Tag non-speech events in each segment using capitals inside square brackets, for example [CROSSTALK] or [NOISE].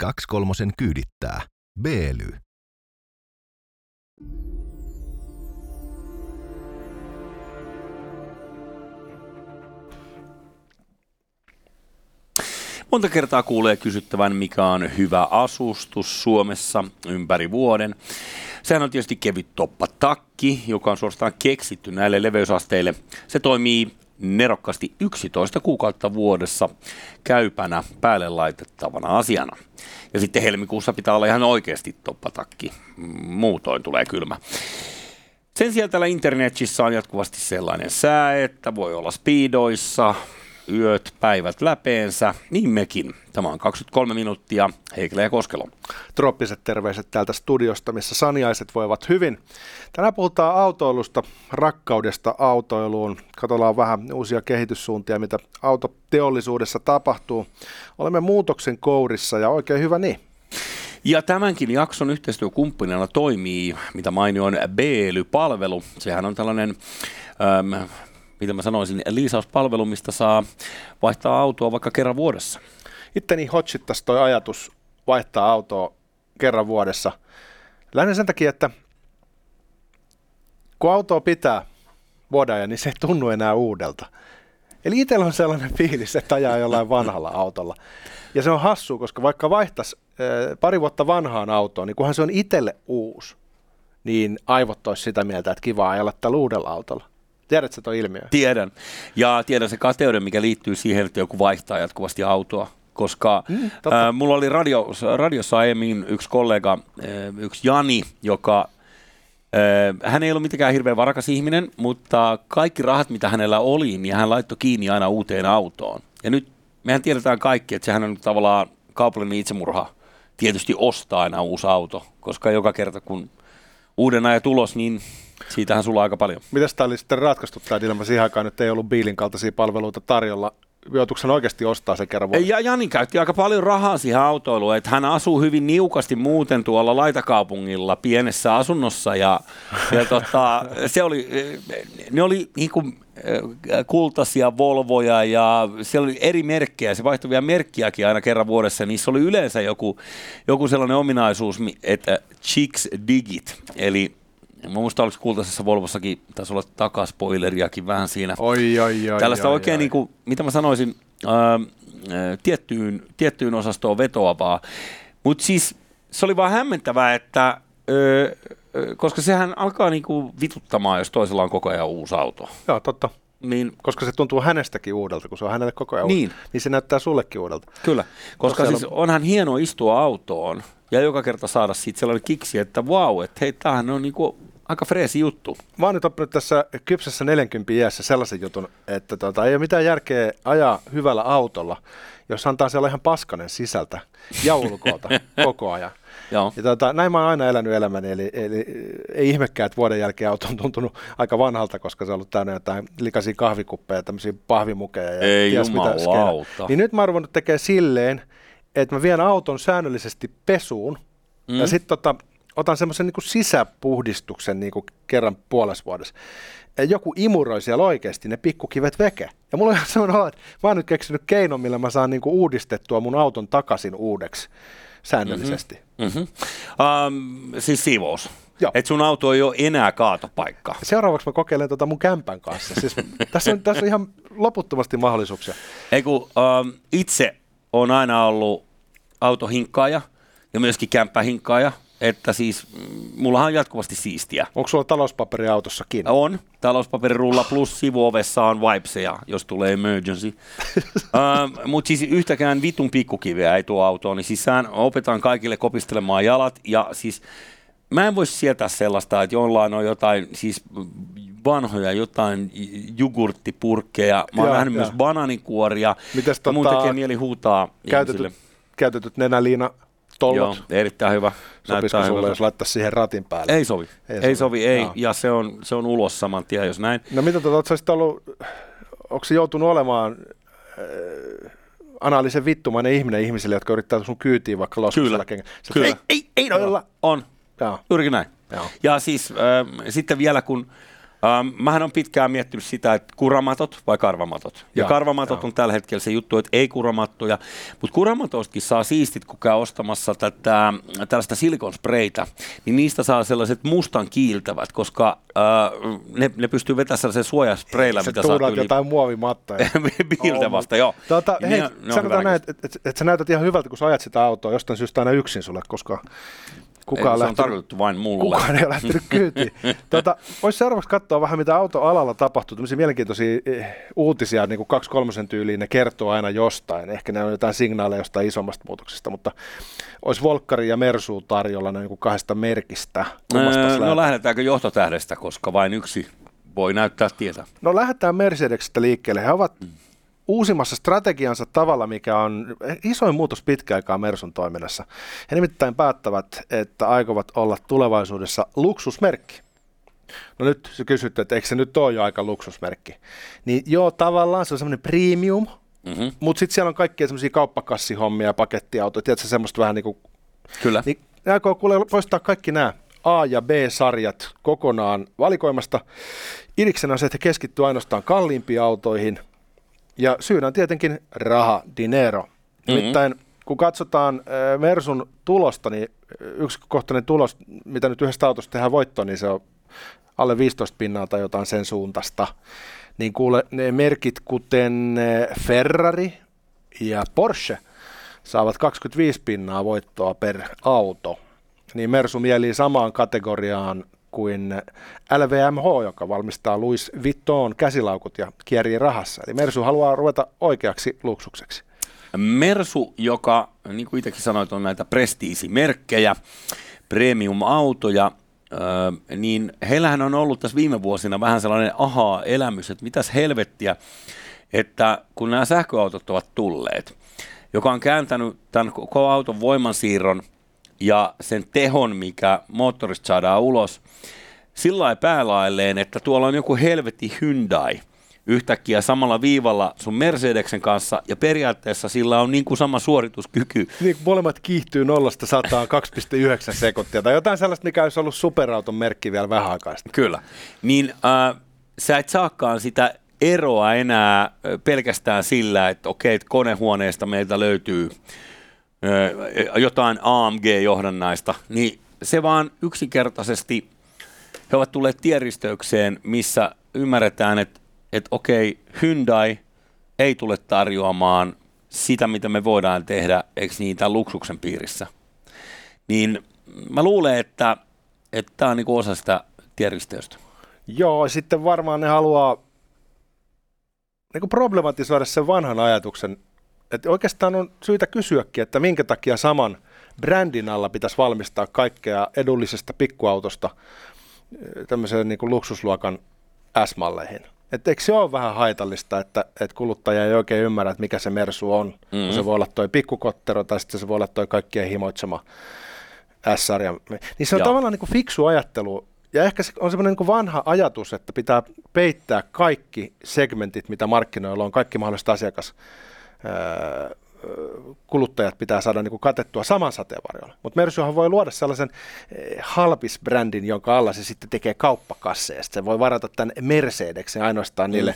Kaksi kolmosen kyydittää. Beely. Monta kertaa kuulee kysyttävän, mikä on hyvä asustus Suomessa ympäri vuoden. Sehän on tietysti kevyt toppatakki, joka on suorastaan keksitty näille leveysasteille. Se toimii nerokkaasti 11 kuukautta vuodessa käypänä päälle laitettavana asiana. Ja sitten helmikuussa pitää olla ihan oikeasti toppatakki. Muutoin tulee kylmä. Sen sijaan täällä internetissä on jatkuvasti sellainen sää, että voi olla speedoissa, yöt, päivät läpeensä, niin mekin. Tämä on 23 minuuttia, Heikelä ja Koskelo. Trooppiset terveiset täältä studiosta, missä saniaiset voivat hyvin. Tänään puhutaan autoilusta, rakkaudesta autoiluun. Katsotaan vähän uusia kehityssuuntia, mitä autoteollisuudessa tapahtuu. Olemme muutoksen kourissa ja oikein hyvä niin. Ja tämänkin jakson yhteistyökumppanina toimii, mitä mainioin, Beely-palvelu. Sehän on tällainen äm, mitä mä sanoisin, liisauspalvelu, mistä saa vaihtaa autoa vaikka kerran vuodessa. Itteni hotsittaisi toi ajatus vaihtaa autoa kerran vuodessa. Lähinnä sen takia, että kun autoa pitää vuoden ajan, niin se ei tunnu enää uudelta. Eli itsellä on sellainen [LAUGHS] fiilis, että ajaa jollain vanhalla autolla. Ja se on hassu, koska vaikka vaihtaisi äh, pari vuotta vanhaan autoon, niin kunhan se on itselle uusi, niin aivot olisi sitä mieltä, että kiva ajalla tällä uudella autolla. Tiedätkö tuo ilmiö? Tiedän. Ja tiedän se kateuden, mikä liittyy siihen, että joku vaihtaa jatkuvasti autoa. Koska mm, äh, mulla oli radio, radiossa aiemmin yksi kollega, äh, yksi Jani, joka äh, hän ei ollut mitenkään hirveän varakas ihminen, mutta kaikki rahat, mitä hänellä oli, niin hän laittoi kiinni aina uuteen autoon. Ja nyt mehän tiedetään kaikki, että sehän on tavallaan kaupallinen itsemurha tietysti ostaa aina uusi auto, koska joka kerta kun uuden ajan tulos, niin Siitähän sulla aika paljon. Miten tämä oli sitten ratkaistu tämä dilemma siihen aikaan, että ei ollut biilin kaltaisia palveluita tarjolla? Joutuiko oikeasti ostaa se kerran vuonna? Ja Jani käytti aika paljon rahaa siihen autoiluun, että hän asuu hyvin niukasti muuten tuolla laitakaupungilla pienessä asunnossa ja, ja tota, se oli, ne oli niin kuin, kultaisia Volvoja ja siellä oli eri merkkejä, se vaihtuvia merkkiäkin aina kerran vuodessa. Niissä oli yleensä joku, joku sellainen ominaisuus, että Chicks Digit, eli Mä muistan, oliko kultaisessa Volvossakin, taisi olla takaspoileriakin vähän siinä. Oi, oi, oi, Tällaista oi, oikein, oi. Niin kuin, mitä mä sanoisin, ää, tiettyyn, tiettyyn osastoon vetoavaa. Mutta siis se oli vaan hämmentävää, että öö, koska sehän alkaa niinku vituttamaan, jos toisella on koko ajan uusi auto. Joo, totta. Niin, koska se tuntuu hänestäkin uudelta, kun se on hänelle koko ajan niin. uudelta. Niin se näyttää sullekin uudelta. Kyllä, koska siis on... onhan hieno istua autoon ja joka kerta saada siitä sellainen kiksi, että vau, että hei, tämähän on niinku aika freesi juttu. Mä oon nyt oppinut tässä kypsessä 40 iässä sellaisen jutun, että tota, ei ole mitään järkeä ajaa hyvällä autolla, jos antaa siellä ihan paskanen sisältä ja ulkoota [LAUGHS] koko ajan. Joo. Ja tota, näin mä oon aina elänyt elämäni, eli, eli ei ihmekään, että vuoden jälkeen auto on tuntunut aika vanhalta, koska se on ollut täynnä jotain likaisia kahvikuppeja, tämmöisiä pahvimukeja ja ei ties mitä Niin nyt mä oon ruvennut tekemään silleen, että mä vien auton säännöllisesti pesuun, mm. ja sitten tota, otan semmoisen niin sisäpuhdistuksen niin kerran puolessa vuodessa. Joku imuroi siellä oikeasti ne pikkukivet veke. Ja mulla on ihan sellainen olo, että mä oon nyt keksinyt keinon, millä mä saan niin uudistettua mun auton takaisin uudeksi säännöllisesti. Mm-hmm. Mm-hmm. Um, siis siivous. Että sun auto ei ole enää kaatopaikka. Seuraavaksi mä kokeilen tota mun kämpän kanssa. Siis tässä, on, tässä on ihan loputtomasti mahdollisuuksia. Eiku, um, itse on aina ollut autohinkkaaja ja myöskin kämppähinkkaaja että siis mm, mullahan on jatkuvasti siistiä. Onko sulla talouspaperi autossakin? On. Talouspaperirulla plus sivuovessa on wipeseja, jos tulee emergency. [LAUGHS] uh, Mutta siis yhtäkään vitun pikkukiveä ei tuo autoon, niin sisään opetan kaikille kopistelemaan jalat. Ja siis mä en voi sietää sellaista, että jollain on jotain, siis vanhoja jotain jogurttipurkkeja. Mä oon nähnyt myös bananikuoria. Mites tota, mun tekee mieli huutaa käytetyt, käytetyt nenäliina tollot. Joo, erittäin hyvä. Sopisiko sulle, hyvä. jos laittaisi siihen ratin päälle? Ei sovi. Ei, ei sovi, ei. Ja se on, se on ulos saman tien, jos näin. No mitä tuota, oletko ollut, onko se joutunut olemaan äh, analisen vittumainen ihminen ihmisille, jotka yrittää sun kyytiin vaikka loskusella Kyllä, Kyllä. Ei, ei, ei noilla. On, Joo. juurikin näin. Joo. Ja siis äh, sitten vielä kun Ähm, mähän on pitkään miettinyt sitä, että kuramatot vai karvamatot. Ja Joo, karvamatot joo. on tällä hetkellä se juttu, että ei kuramattoja. Mutta kuramatoistakin saa siistit, kun käy ostamassa tätä, tällaista silikonspreitä, niin niistä saa sellaiset mustan kiiltävät, koska äh, ne, ne pystyy vetämään sellaisen suojaspreillä, mitä saa yli jotain muovimattoja. [LAUGHS] piiltävästä, joo. Ja hei, ne ne sanotaan näin, että et, et sä näytät ihan hyvältä, kun sä ajat sitä autoa jostain syystä aina yksin sulle, koska kukaan, Ei, on se on tarkoitettu vain mulle. kukaan ei ole lähtenyt [LAUGHS] kyytiin. tota, Voisi seuraavaksi katsoa vähän, mitä autoalalla tapahtuu. Tämmöisiä mielenkiintoisia eh, uutisia, niin kuin 2 kolmosen tyyliin, ne kertoo aina jostain. Ehkä ne on jotain signaaleja jostain isommasta muutoksesta, mutta olisi Volkkari ja Mersu tarjolla näin niin kuin kahdesta merkistä. Öö, no lähdetäänkö johtotähdestä, koska vain yksi voi näyttää tietä. No lähdetään Mercedeksestä liikkeelle. He ovat uusimmassa strategiansa tavalla, mikä on isoin muutos pitkäaikaa Mersun toiminnassa. He nimittäin päättävät, että aikovat olla tulevaisuudessa luksusmerkki. No nyt sä kysyt, että eikö se nyt ole jo aika luksusmerkki. Niin joo, tavallaan se on semmoinen premium, Mm-hmm. mutta sitten siellä on kaikkia semmoisia kauppakassihommia, pakettiautoja, tiedätkö, semmoista vähän niin kuin Kyllä. niin ne aikoo kuule poistaa kaikki nämä A- ja B-sarjat kokonaan valikoimasta. Idiksen on se, että he keskittyy ainoastaan kalliimpiin autoihin. Ja syynä on tietenkin raha, dinero. Nimittäin kun katsotaan äh, Mersun tulosta, niin äh, yksikohtainen tulos, mitä nyt yhdestä autosta tehdään voittoa, niin se on alle 15 pinnaa tai jotain sen suuntaista. Niin kuule, ne merkit kuten äh, Ferrari ja Porsche saavat 25 pinnaa voittoa per auto. Niin Mersu mielii samaan kategoriaan kuin LVMH, joka valmistaa Louis Vuitton käsilaukut ja kierii rahassa. Eli Mersu haluaa ruveta oikeaksi luksukseksi. Mersu, joka, niin kuin itsekin sanoit, on näitä prestiisimerkkejä, premium-autoja, niin heillähän on ollut tässä viime vuosina vähän sellainen aha-elämys, että mitäs helvettiä, että kun nämä sähköautot ovat tulleet, joka on kääntänyt tämän koko auton voimansiirron ja sen tehon, mikä moottorista saadaan ulos, sillä lailla päälailleen, että tuolla on joku helvetti Hyundai yhtäkkiä samalla viivalla sun Mercedeksen kanssa, ja periaatteessa sillä on niin kuin sama suorituskyky. Niin, molemmat kiihtyy nollasta sataan [LAUGHS] 2,9 sekuntia tai jotain sellaista, mikä olisi ollut superauton merkki vielä vähän aikaa sitten. Kyllä. Niin äh, sä et saakaan sitä eroa enää äh, pelkästään sillä, että okei, että konehuoneesta meiltä löytyy jotain AMG-johdannaista, niin se vaan yksinkertaisesti, he ovat tulleet tieristöykseen, missä ymmärretään, että, että okei, Hyundai ei tule tarjoamaan sitä, mitä me voidaan tehdä, eikö niin, luksuksen piirissä. Niin mä luulen, että että tämä on niinku osa sitä tieristeystä. Joo, sitten varmaan ne haluaa niin kuin problematisoida sen vanhan ajatuksen, että oikeastaan on syytä kysyäkin, että minkä takia saman brändin alla pitäisi valmistaa kaikkea edullisesta pikkuautosta eh, tämmöiseen niin kuin luksusluokan S-malleihin. Että eikö se ole vähän haitallista, että, että kuluttaja ei oikein ymmärrä, että mikä se Mersu on. Mm-hmm. Se voi olla toi pikkukottero tai sitten se voi olla toi kaikkien himoitsema S-sarja. Niin se on Joo. tavallaan niin kuin fiksu ajattelu. Ja ehkä se on semmoinen niin vanha ajatus, että pitää peittää kaikki segmentit, mitä markkinoilla on, kaikki mahdolliset asiakas kuluttajat pitää saada niin kuin katettua saman sateenvarjolla. Mutta Mersuhan voi luoda sellaisen eh, halpis-brändin, jonka alla se sitten tekee kauppakasseja. Sitten se voi varata tämän Mercedeksen ainoastaan niille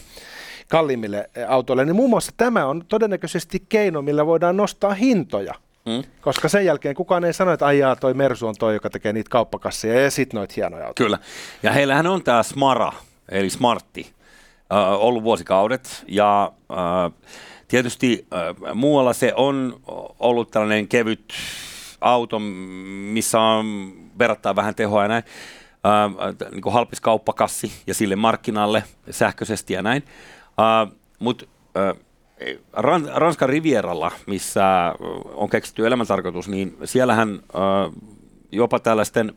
kalliimmille eh, autoille. Niin muun muassa tämä on todennäköisesti keino, millä voidaan nostaa hintoja. Mm. Koska sen jälkeen kukaan ei sano, että aijaa, toi Mersu on toi, joka tekee niitä kauppakasseja ja sit noita hienoja autoja. Kyllä. Ja heillähän on tämä Smara, eli Smartti, äh, ollut vuosikaudet. Ja äh, tietysti äh, muualla se on ollut tällainen kevyt auto, missä on verrattain vähän tehoa ja näin. Äh, niin kuin halpis kauppakassi ja sille markkinalle sähköisesti ja näin. Äh, Mutta äh, Ran- Ranskan Rivieralla, missä on keksitty elämäntarkoitus, niin siellähän äh, jopa tällaisten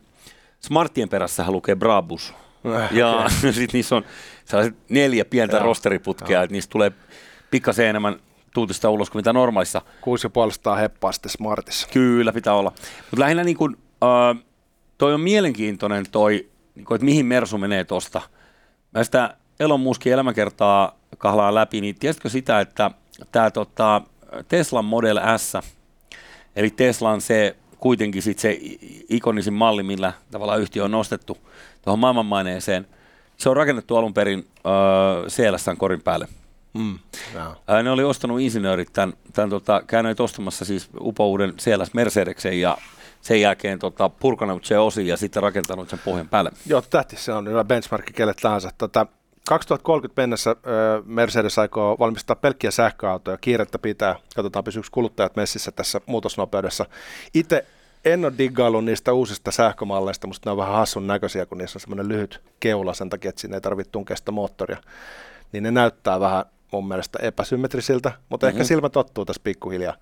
smarttien perässä lukee Brabus. Äh, Ja [LAUGHS] sitten niissä on sellaiset neljä pientä rosteriputkea, että niistä tulee pikkasen enemmän tuutista ulos kuin mitä normaalissa. Kuusi ja puolestaan heppaa sitten Smartissa. Kyllä, pitää olla. Mutta lähinnä niin kuin, äh, toi on mielenkiintoinen toi, niin kuin, että mihin Mersu menee tosta. Mä sitä Elon Muskin elämäkertaa kahlaan läpi, niin tiesitkö sitä, että tämä tota, Teslan Model S, eli Teslan se kuitenkin sit se ikonisin malli, millä tavallaan yhtiö on nostettu tuohon maailmanmaineeseen, Se on rakennettu alun perin äh, CLSn korin päälle. Mm. Ää, ne oli ostanut insinöörit tämän, tämän tota, käyneet ostamassa siis upouuden CLS Mercedeksen ja sen jälkeen tota, purkanut se osin ja sitten rakentanut sen pohjan päälle. Joo, tähti se on hyvä benchmarkki kelle tahansa. Tota, 2030 mennessä Mercedes aikoo valmistaa pelkkiä sähköautoja. Kiirettä pitää. Katsotaan, pysyykö kuluttajat messissä tässä muutosnopeudessa. Itse en ole niistä uusista sähkömalleista, mutta ne on vähän hassun näköisiä, kun niissä on semmoinen lyhyt keula sen takia, että sinne ei tarvitse tunkea sitä moottoria. Niin ne näyttää vähän mun mielestä epäsymmetrisiltä, mutta mm-hmm. ehkä silmä tottuu tässä pikkuhiljaa.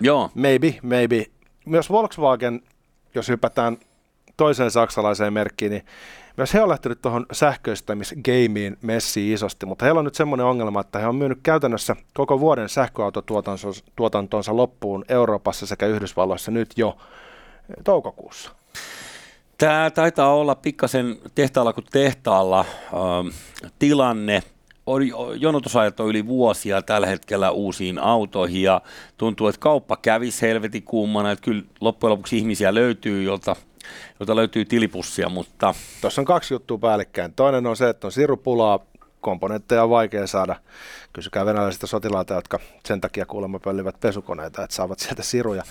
Joo, Maybe, maybe. Myös Volkswagen, jos hypätään toiseen saksalaiseen merkkiin, niin myös he on lähtenyt tuohon sähköistämisgameen messiin isosti, mutta heillä on nyt semmoinen ongelma, että he on myynyt käytännössä koko vuoden sähköautotuotantonsa loppuun Euroopassa sekä Yhdysvalloissa nyt jo toukokuussa. Tämä taitaa olla pikkasen tehtaalla kuin tehtaalla ähm, tilanne. On- Jonotusajat on yli vuosia tällä hetkellä uusiin autoihin ja tuntuu, että kauppa kävisi helvetin kuumana. Että kyllä loppujen lopuksi ihmisiä löytyy, jolta, jolta löytyy tilipussia, mutta Tuossa on kaksi juttua päällekkäin. Toinen on se, että on sirupulaa, komponentteja on vaikea saada. Kysykää venäläisistä sotilaita, jotka sen takia kuulemma pöllivät pesukoneita, että saavat sieltä siruja.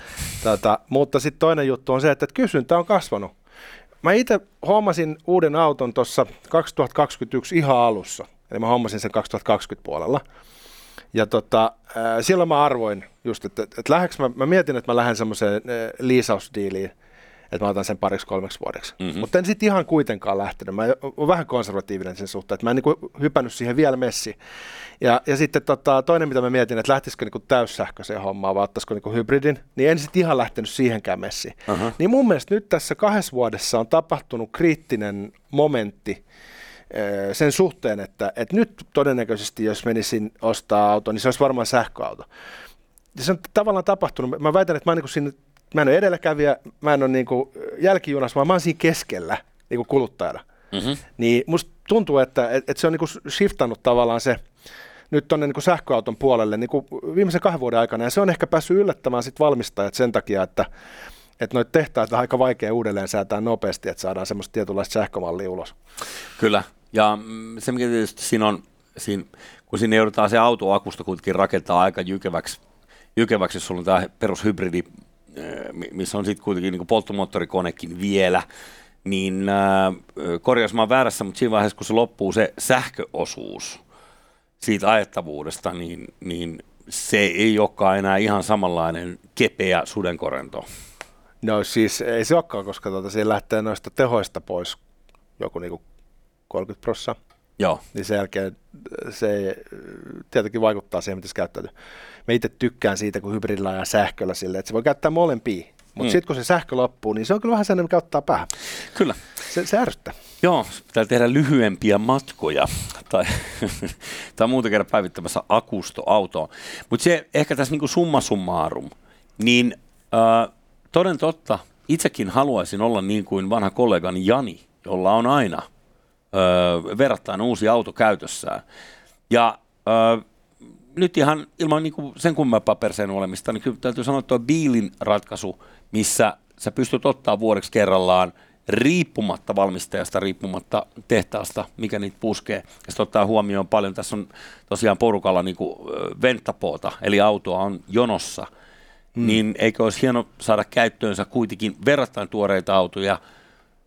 Tätä, mutta sitten toinen juttu on se, että kysyntä on kasvanut. Mä itse hommasin uuden auton tuossa 2021 ihan alussa. Eli mä hommasin sen 2020 puolella. Ja tota, ää, silloin mä arvoin just, että, että, lähdekö mä, mä mietin, että mä lähden semmoiseen ää, liisausdiiliin, että mä otan sen pariksi kolmeksi vuodeksi. Mhm. Mm-hmm. Mutta en sitten ihan kuitenkaan lähtenyt. Mä oon vähän konservatiivinen sen suhteen, että mä en niinku hypännyt siihen vielä messiin. Ja, ja sitten tota, toinen, mitä mä mietin, että lähtisikö niinku täyssähköiseen hommaan vai ottaisiko niinku hybridin, niin en sitten ihan lähtenyt siihenkään messiin. Aha. Niin mun mielestä nyt tässä kahdessa vuodessa on tapahtunut kriittinen momentti sen suhteen, että, että nyt todennäköisesti, jos menisin ostaa auto, niin se olisi varmaan sähköauto. Ja se on tavallaan tapahtunut. Mä väitän, että mä, niinku siinä, mä en ole edelläkävijä, mä en ole niinku jälkijunassa, vaan mä oon siinä keskellä niinku kuluttajana. mm-hmm. Niin musta tuntuu, että, että se on niinku shiftannut tavallaan se nyt tuonne niinku sähköauton puolelle niinku viimeisen kahden vuoden aikana, ja se on ehkä päässyt yllättämään sit valmistajat sen takia, että että noita tehtaita on aika vaikea uudelleen säätää nopeasti, että saadaan semmoista tietynlaista sähkömallia ulos. Kyllä. Ja mm, se, mikä tietysti siinä on, siinä, kun sinne joudutaan se autoakusta kuitenkin rakentaa aika jykeväksi, jykeväksi jos sulla on tämä perushybridi, eh, mi- missä on sitten kuitenkin niin polttomoottorikonekin vielä, niin äh, korjaus mä väärässä, mutta siinä vaiheessa, kun se loppuu se sähköosuus siitä ajettavuudesta, niin, niin se ei olekaan enää ihan samanlainen kepeä sudenkorento. No siis ei se olekaan, koska tuota, siinä lähtee noista tehoista pois joku niinku 30 prosenttia. Joo, niin sen jälkeen se äh, tietenkin vaikuttaa siihen, miten se käyttäytyy. Mä itse tykkään siitä, kun hybridillä ja sähköllä silleen, että se voi käyttää molempia. Mutta Mm. sitten kun se sähkö loppuu, niin se on kyllä vähän sellainen, mikä ottaa päähän. kyllä. Se, se ärsyttää. Joo, pitää tehdä lyhyempiä matkoja tai, [LAUGHS] tai muuta käydä päivittämässä akustoautoa. Mutta se ehkä tässä niinku summa summarum, niin äh, toden totta, itsekin haluaisin olla niin kuin vanha kollegani Jani, jolla on aina äh, verrattain uusi auto käytössään. Ja äh, nyt ihan ilman niinku sen kummempaa perseen olemista, niin kyllä täytyy sanoa, että tuo Biilin ratkaisu, missä sä pystyt ottaa vuodeksi kerrallaan riippumatta valmistajasta, riippumatta tehtaasta, mikä niitä puskee. Ja sitten ottaa huomioon paljon, tässä on tosiaan porukalla niinku ö, venttapoota, eli autoa on jonossa, hmm. niin eikö olisi hieno saada käyttöönsä kuitenkin verrattain tuoreita autoja,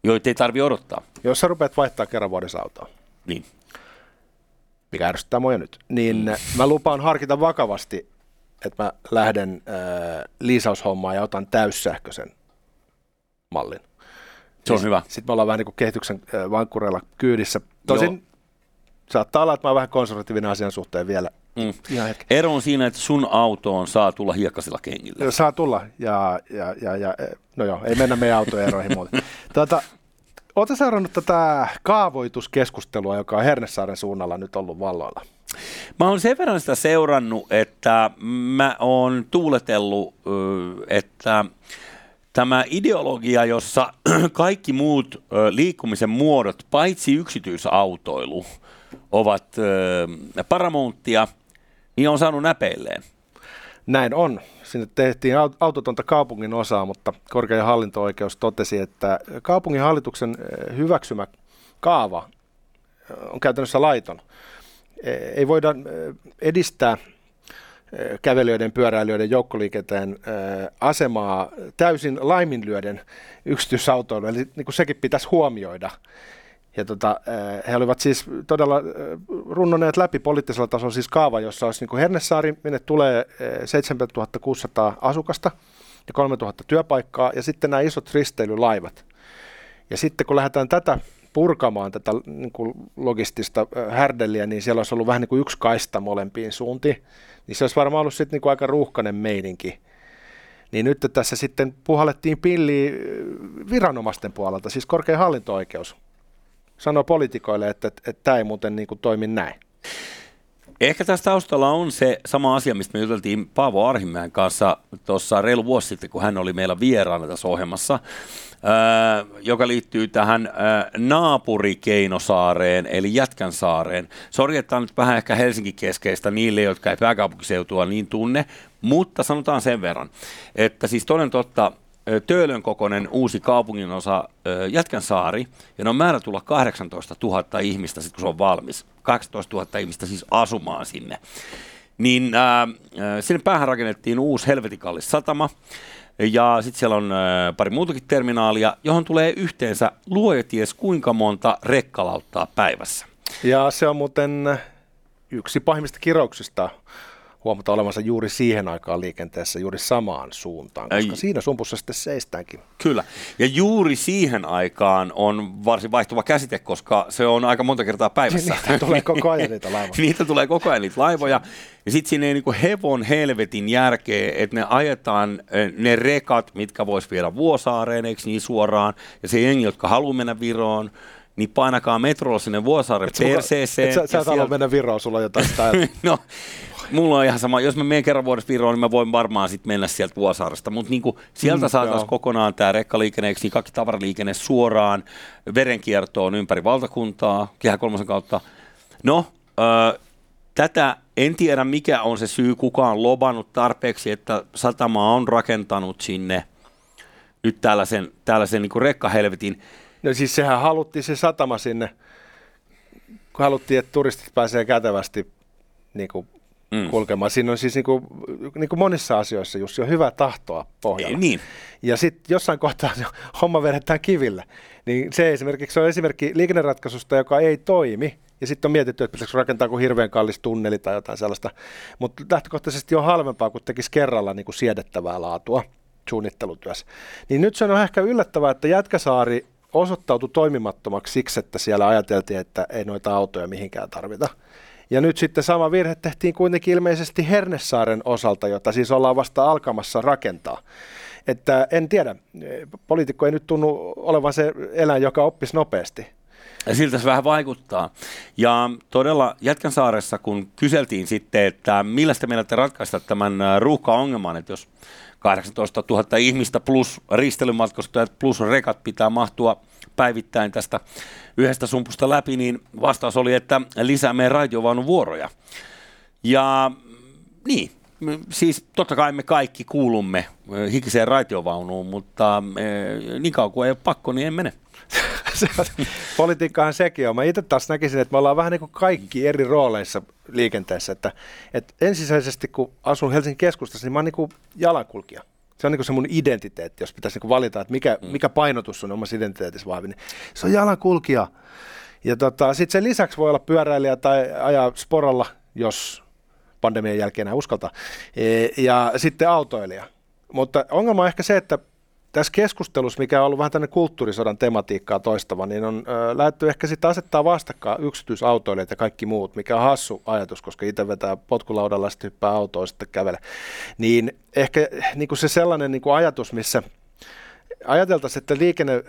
joita ei tarvitse odottaa. Jos sä rupeat vaihtaa kerran vuodessa autoa, Niin. mikä ärsyttää mua nyt, niin mm. mä lupaan harkita vakavasti, että mä lähden äh, liisaushommaan ja otan täyssähköisen mallin. Se on Siis- hyvä. Sitten me ollaan vähän niin kuin kehityksen äh, vankkureilla kyydissä. Tosin Joo. Saattaa olla, että mä oon vähän konservatiivinen asian suhteen vielä. Mm. Ero on siinä, että sun autoon saa tulla hiekkasilla kengillä. Saa tulla, ja, ja, ja, ja eh, no joo, ei mennä meidän autoeroihin muuten. [LAUGHS] Tuota, Oletko seurannut tätä kaavoituskeskustelua, joka on Hernesaaren suunnalla nyt ollut valloilla? Mä oon sen verran sitä seurannut, että mä oon tuuletellut, että tämä ideologia, jossa [CLEARS THROAT] kaikki muut liikkumisen muodot, paitsi yksityisautoilu, ovat ö, paramountia, niin on saanut näpeilleen. Näin on. Sinne tehtiin aut- autotonta kaupungin osaa, mutta korkein hallinto-oikeus totesi, että kaupungin hallituksen eh, hyväksymä kaava on käytännössä laiton. Ei voida edistää kävelijöiden, pyöräilijöiden, joukkoliikenteen asemaa täysin laiminlyöden yksityisautoilu, eli niin kuin sekin pitäisi huomioida. Ja tota, he olivat siis todella runnoneet läpi poliittisella tasolla siis kaava, jossa olisi niin kuin Hernesaari, minne tulee 7600 asukasta ja 3000 työpaikkaa, ja sitten nämä isot risteilylaivat. Ja sitten kun lähdetään tätä purkamaan tätä niin kuin logistista härdeliä, niin siellä olisi ollut vähän niin kuin yksi kaista molempiin suuntiin. Niin se olisi varmaan ollut sitten niin kuin aika ruuhkainen meininki. Niin nyt tässä sitten puhallettiin pilliin viranomaisten puolelta, siis korkein hallinto-oikeus sanoi poliitikoille, että, tämä ei muuten niin kuin toimi näin. Ehkä tässä taustalla on se sama asia, mistä me juteltiin Paavo Arhimäen kanssa tuossa reilu vuosi sitten, kun hän oli meillä vieraana tässä ohjelmassa, ää, joka liittyy tähän ää, naapurikeinosaareen, eli Jätkänsaareen. Sori, että on nyt vähän ehkä Helsinki-keskeistä niille, jotka ei pääkaupunkiseutua niin tunne, mutta sanotaan sen verran, että siis toden totta, Töölön kokoinen uusi kaupunginosa Jätkänsaari, ja ne on määrä tulla 18 000 ihmistä, sit kun se on valmis. 18 000 ihmistä siis asumaan sinne. Niin äh, sinne päähän rakennettiin uusi helvetikallis satama, ja sitten siellä on äh, pari muutakin terminaalia, johon tulee yhteensä luojaties kuinka monta rekkalauttaa päivässä. Ja se on muuten yksi pahimmista kirouksista huomata olevansa juuri siihen aikaan liikenteessä juuri samaan suuntaan, koska Ei. siinä sumpussa sitten seistäänkin. Kyllä, ja juuri siihen aikaan on varsin vaihtuva käsite, koska se on aika monta kertaa päivässä. niitä tulee koko ajan niitä [LAUGHS] laivoja. niitä tulee koko ajan niitä laivoja, ja sitten siinä ei niinku hevon helvetin järkeä, että ne ajetaan ne rekat, mitkä vois viedä Vuosaareen, eikö niin suoraan, ja se jengi, jotka haluaa mennä Viroon, niin painakaa metrolla sinne Vuosaaren perseeseen. Et sä, sä et halua mennä Viroon, sulla jotain sitä. [LAUGHS] no, mulla on ihan sama, jos mä menen kerran vuodessa Viroon, niin mä voin varmaan sitten mennä sieltä Vuosaaresta, mutta niinku, sieltä mm, saataisiin kokonaan tämä rekkaliikenne, niin kaikki tavaraliikenne suoraan verenkiertoon ympäri valtakuntaa, kehä kolmosen kautta. No, ö, tätä en tiedä mikä on se syy, kuka on lobannut tarpeeksi, että satama on rakentanut sinne nyt tällaisen, tällaisen niin rekkahelvetin. No siis sehän haluttiin se satama sinne, kun haluttiin, että turistit pääsee kätevästi niin kuin mm. kulkemaan. Siinä on siis niin kuin, niin kuin monissa asioissa just jo hyvä tahtoa pohjalla. Ei, niin. Ja sitten jossain kohtaa homma vedetään kiville. Niin se esimerkiksi on esimerkki liikenneratkaisusta, joka ei toimi. Ja sitten on mietitty, että pitäisikö rakentaa kuin hirveän kallis tunneli tai jotain sellaista. Mutta lähtökohtaisesti on halvempaa, kun tekisi kerralla niin kuin siedettävää laatua suunnittelutyössä. Niin nyt se on ehkä yllättävää, että Jätkäsaari osoittautui toimimattomaksi siksi, että siellä ajateltiin, että ei noita autoja mihinkään tarvita. Ja nyt sitten sama virhe tehtiin kuitenkin ilmeisesti Hernessaaren osalta, jota siis ollaan vasta alkamassa rakentaa. Että en tiedä, poliitikko ei nyt tunnu olevan se eläin, joka oppisi nopeasti. Ja siltä se vähän vaikuttaa. Ja todella Jätkänsaaressa, kun kyseltiin sitten, että millä te meinatte ratkaista tämän ruuhka-ongelman, että jos 18 000 ihmistä plus ristelymatkustajat plus rekat pitää mahtua päivittäin tästä yhdestä sumpusta läpi, niin vastaus oli, että lisäämme vuoroja. Ja niin, siis totta kai me kaikki kuulumme hikiseen raitiovaunuun, mutta niin kauan kuin ei ole pakko, niin en mene. [LAUGHS] [LAUGHS] Politiikkahan sekin on. Mä itse taas näkisin, että me ollaan vähän niin kuin kaikki eri rooleissa liikenteessä. Että, että ensisijaisesti kun asun Helsingin keskustassa, niin mä oon niin kuin jalankulkija. Se on niin se mun identiteetti, jos pitäisi niin valita, että mikä, mm. mikä painotus on omassa identiteetissä vahvin. Niin se on jalankulkija. Ja tota, sitten sen lisäksi voi olla pyöräilijä tai ajaa sporalla, jos pandemian jälkeen enää uskaltaa. E, ja sitten autoilija. Mutta ongelma on ehkä se, että tässä keskustelussa, mikä on ollut vähän tänne kulttuurisodan tematiikkaa toistava, niin on ö, lähdetty ehkä sitten asettaa vastakkain yksityisautoilijat ja kaikki muut, mikä on hassu ajatus, koska itse vetää potkulaudalla, sitten hyppää autoa, sitten kävele. Niin ehkä niin kuin se sellainen niin kuin ajatus, missä ajateltaisiin, että liikenne,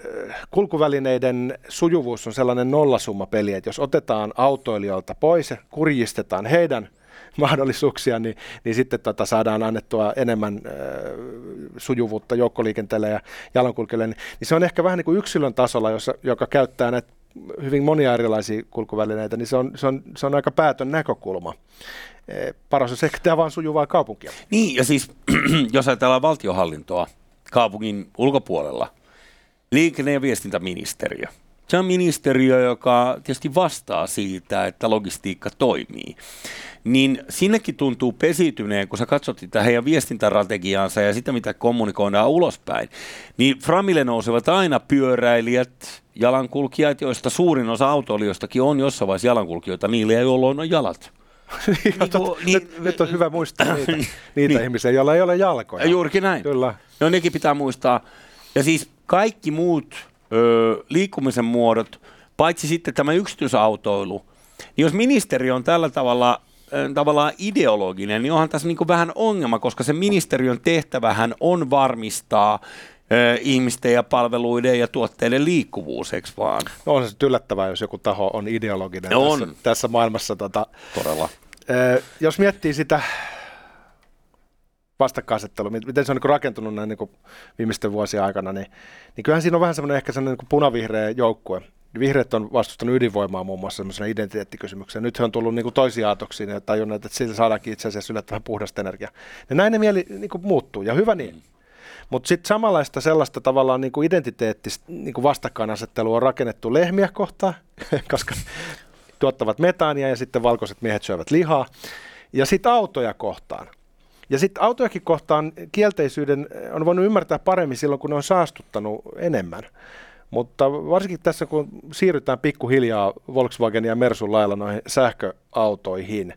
kulkuvälineiden sujuvuus on sellainen nollasumma peli, että jos otetaan autoilijoilta pois ja kurjistetaan heidän – [LAUGHS] mahdollisuuksia, niin, niin sitten tota saadaan annettua enemmän äh, sujuvuutta joukkoliikenteelle ja jalankulkijoille. Niin, niin se on ehkä vähän niin kuin yksilön tasolla, jossa, joka käyttää näitä hyvin monia erilaisia kulkuvälineitä, niin se on, se on, se on aika päätön näkökulma. Paras on että tämä vaan sujuvaa kaupunkia. Niin, ja siis [CLEARS THROAT] jos ajatellaan valtiohallintoa kaupungin ulkopuolella, liikenne- ja viestintäministeriö, Se on ministeriö, joka tietysti vastaa siitä, että logistiikka toimii. Niin sinnekin tuntuu pesityneen, kun sä katsot sitä heidän viestintärategiaansa ja sitä, mitä kommunikoidaan ulospäin. Niin Framille nousevat aina pyöräilijät, jalankulkijat, joista suurin osa autoilijoistakin on jossain vaiheessa jalankulkijoita, niille ei ole on jalat. [LAUGHS] niin, Niin kuin- niin- nyt, nyt on hyvä muistaa niitä, niitä Niin. ihmisiä, joilla ei ole jalkoja. Juurikin näin. Kyllä. No nekin pitää muistaa. Ja siis kaikki muut ö, liikkumisen muodot, paitsi sitten tämä yksityisautoilu, niin jos ministeri on tällä tavalla tavallaan ideologinen, niin onhan tässä niin vähän ongelma, koska se ministeriön tehtävähän on varmistaa ö, ihmisten ja palveluiden ja tuotteiden liikkuvuus, eikö vaan? No on se yllättävää, jos joku taho on ideologinen On. Tässä, tässä maailmassa. Tota, Todella. Ö, jos miettii sitä vastakkainasettelua, mit- miten se on niin rakentunut näin niin viimeisten vuosien aikana, niin, niin kyllähän siinä on vähän semmoinen ehkä semmoinen niin punavihreä joukkue. Vihreät on vastustanut ydinvoimaa muun muassa semmoisena identiteettikysymyksenä. Nyt he on tullut niin kuin toisiin aatoksiin ja tajunneet, että sillä saadaankin itse asiassa yllättävän puhdasta energiaa. Ja näin ne mieli niin kuin muuttuu, ja hyvä niin. Mutta sitten samanlaista sellaista tavallaan niin kuin identiteettistä niin kuin vastakkainasettelua on rakennettu lehmiä kohtaan, [LAUGHS] koska tuottavat metaania ja sitten valkoiset miehet syövät lihaa. Ja sitten autoja kohtaan. Ja sitten autojakin kohtaan kielteisyyden on voinut ymmärtää paremmin silloin, kun ne on saastuttanut enemmän. Mutta varsinkin tässä, kun siirrytään pikkuhiljaa Volkswagen ja Mersun lailla noihin sähköautoihin,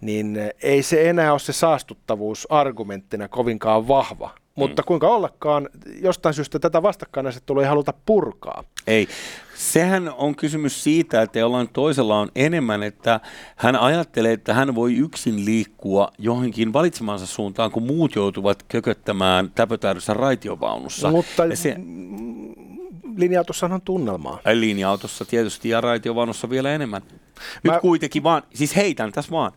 niin ei se enää ole se saastuttavuus argumenttina kovinkaan vahva. Mutta kuinka ollakaan, jostain syystä tätä vastakkainasettelua ei haluta purkaa. Ei. Sehän on kysymys siitä, että jollain toisella on enemmän, että hän ajattelee, että hän voi yksin liikkua johonkin valitsemansa suuntaan, kun muut joutuvat kököttämään täpötäydessä raitiovaunussa. Mutta Ja se, linja-autossahan on tunnelmaa. Linja-autossa tietysti ja raitiovaunussa vielä enemmän. Nyt Mä- kuitenkin vaan, siis heitän tässä vaan,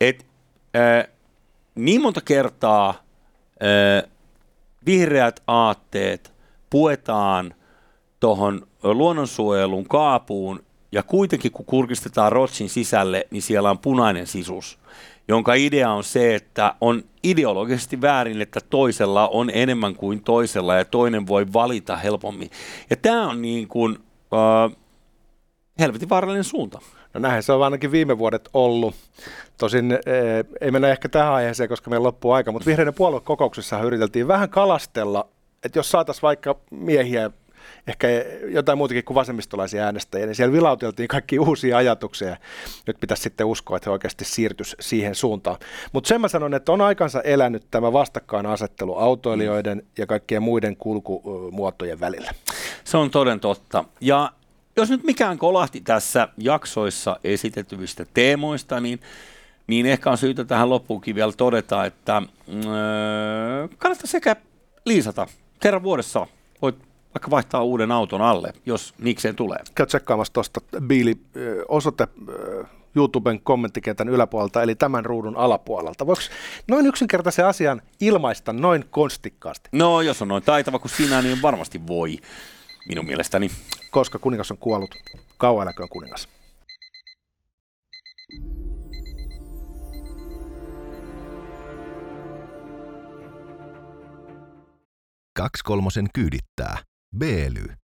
että äh, niin monta kertaa äh, vihreät aatteet puetaan tuohon luonnonsuojelun kaapuun ja kuitenkin kun kurkistetaan rotsin sisälle, niin siellä on punainen sisus, jonka idea on se, että on ideologisesti väärin, että toisella on enemmän kuin toisella ja toinen voi valita helpommin. Ja tämä on niin kuin äh, helvetin vaarallinen suunta. No näinhän se on ainakin viime vuodet ollut. Tosin eh, ei mennä ehkä tähän aiheeseen, koska meillä loppuu aika, mutta vihreiden puoluekokouksessa yriteltiin vähän kalastella, että jos saataisiin vaikka miehiä, ehkä jotain muutakin kuin vasemmistolaisia äänestäjiä, niin siellä vilauteltiin kaikki uusia ajatuksia. Nyt pitäisi sitten uskoa, että he oikeasti siirtyisi siihen suuntaan. Mutta sen mä sanon, että on aikansa elänyt tämä vastakkainasettelu autoilijoiden ja kaikkien muiden kulkumuotojen välillä. Se on toden totta. Ja jos nyt mikään kolahti tässä jaksoissa esitetyistä teemoista, niin, niin ehkä on syytä tähän loppuunkin vielä todeta, että öö, kannattaa sekä liisata kerran vuodessa. Voit vaikka vaihtaa uuden auton alle, jos niikseen tulee. käy tsekkaamassa tuosta Biili osoite YouTuben kommenttikentän yläpuolelta, eli tämän ruudun alapuolelta. Voiko noin yksinkertaisen asian ilmaista noin konstikkaasti, No, jos on noin taitava kuin sinä, niin varmasti voi, minun mielestäni. Koska kuningas on kuollut? Kauan eläköön kuningas. Kaksi kolmosen kyydittää. Beely.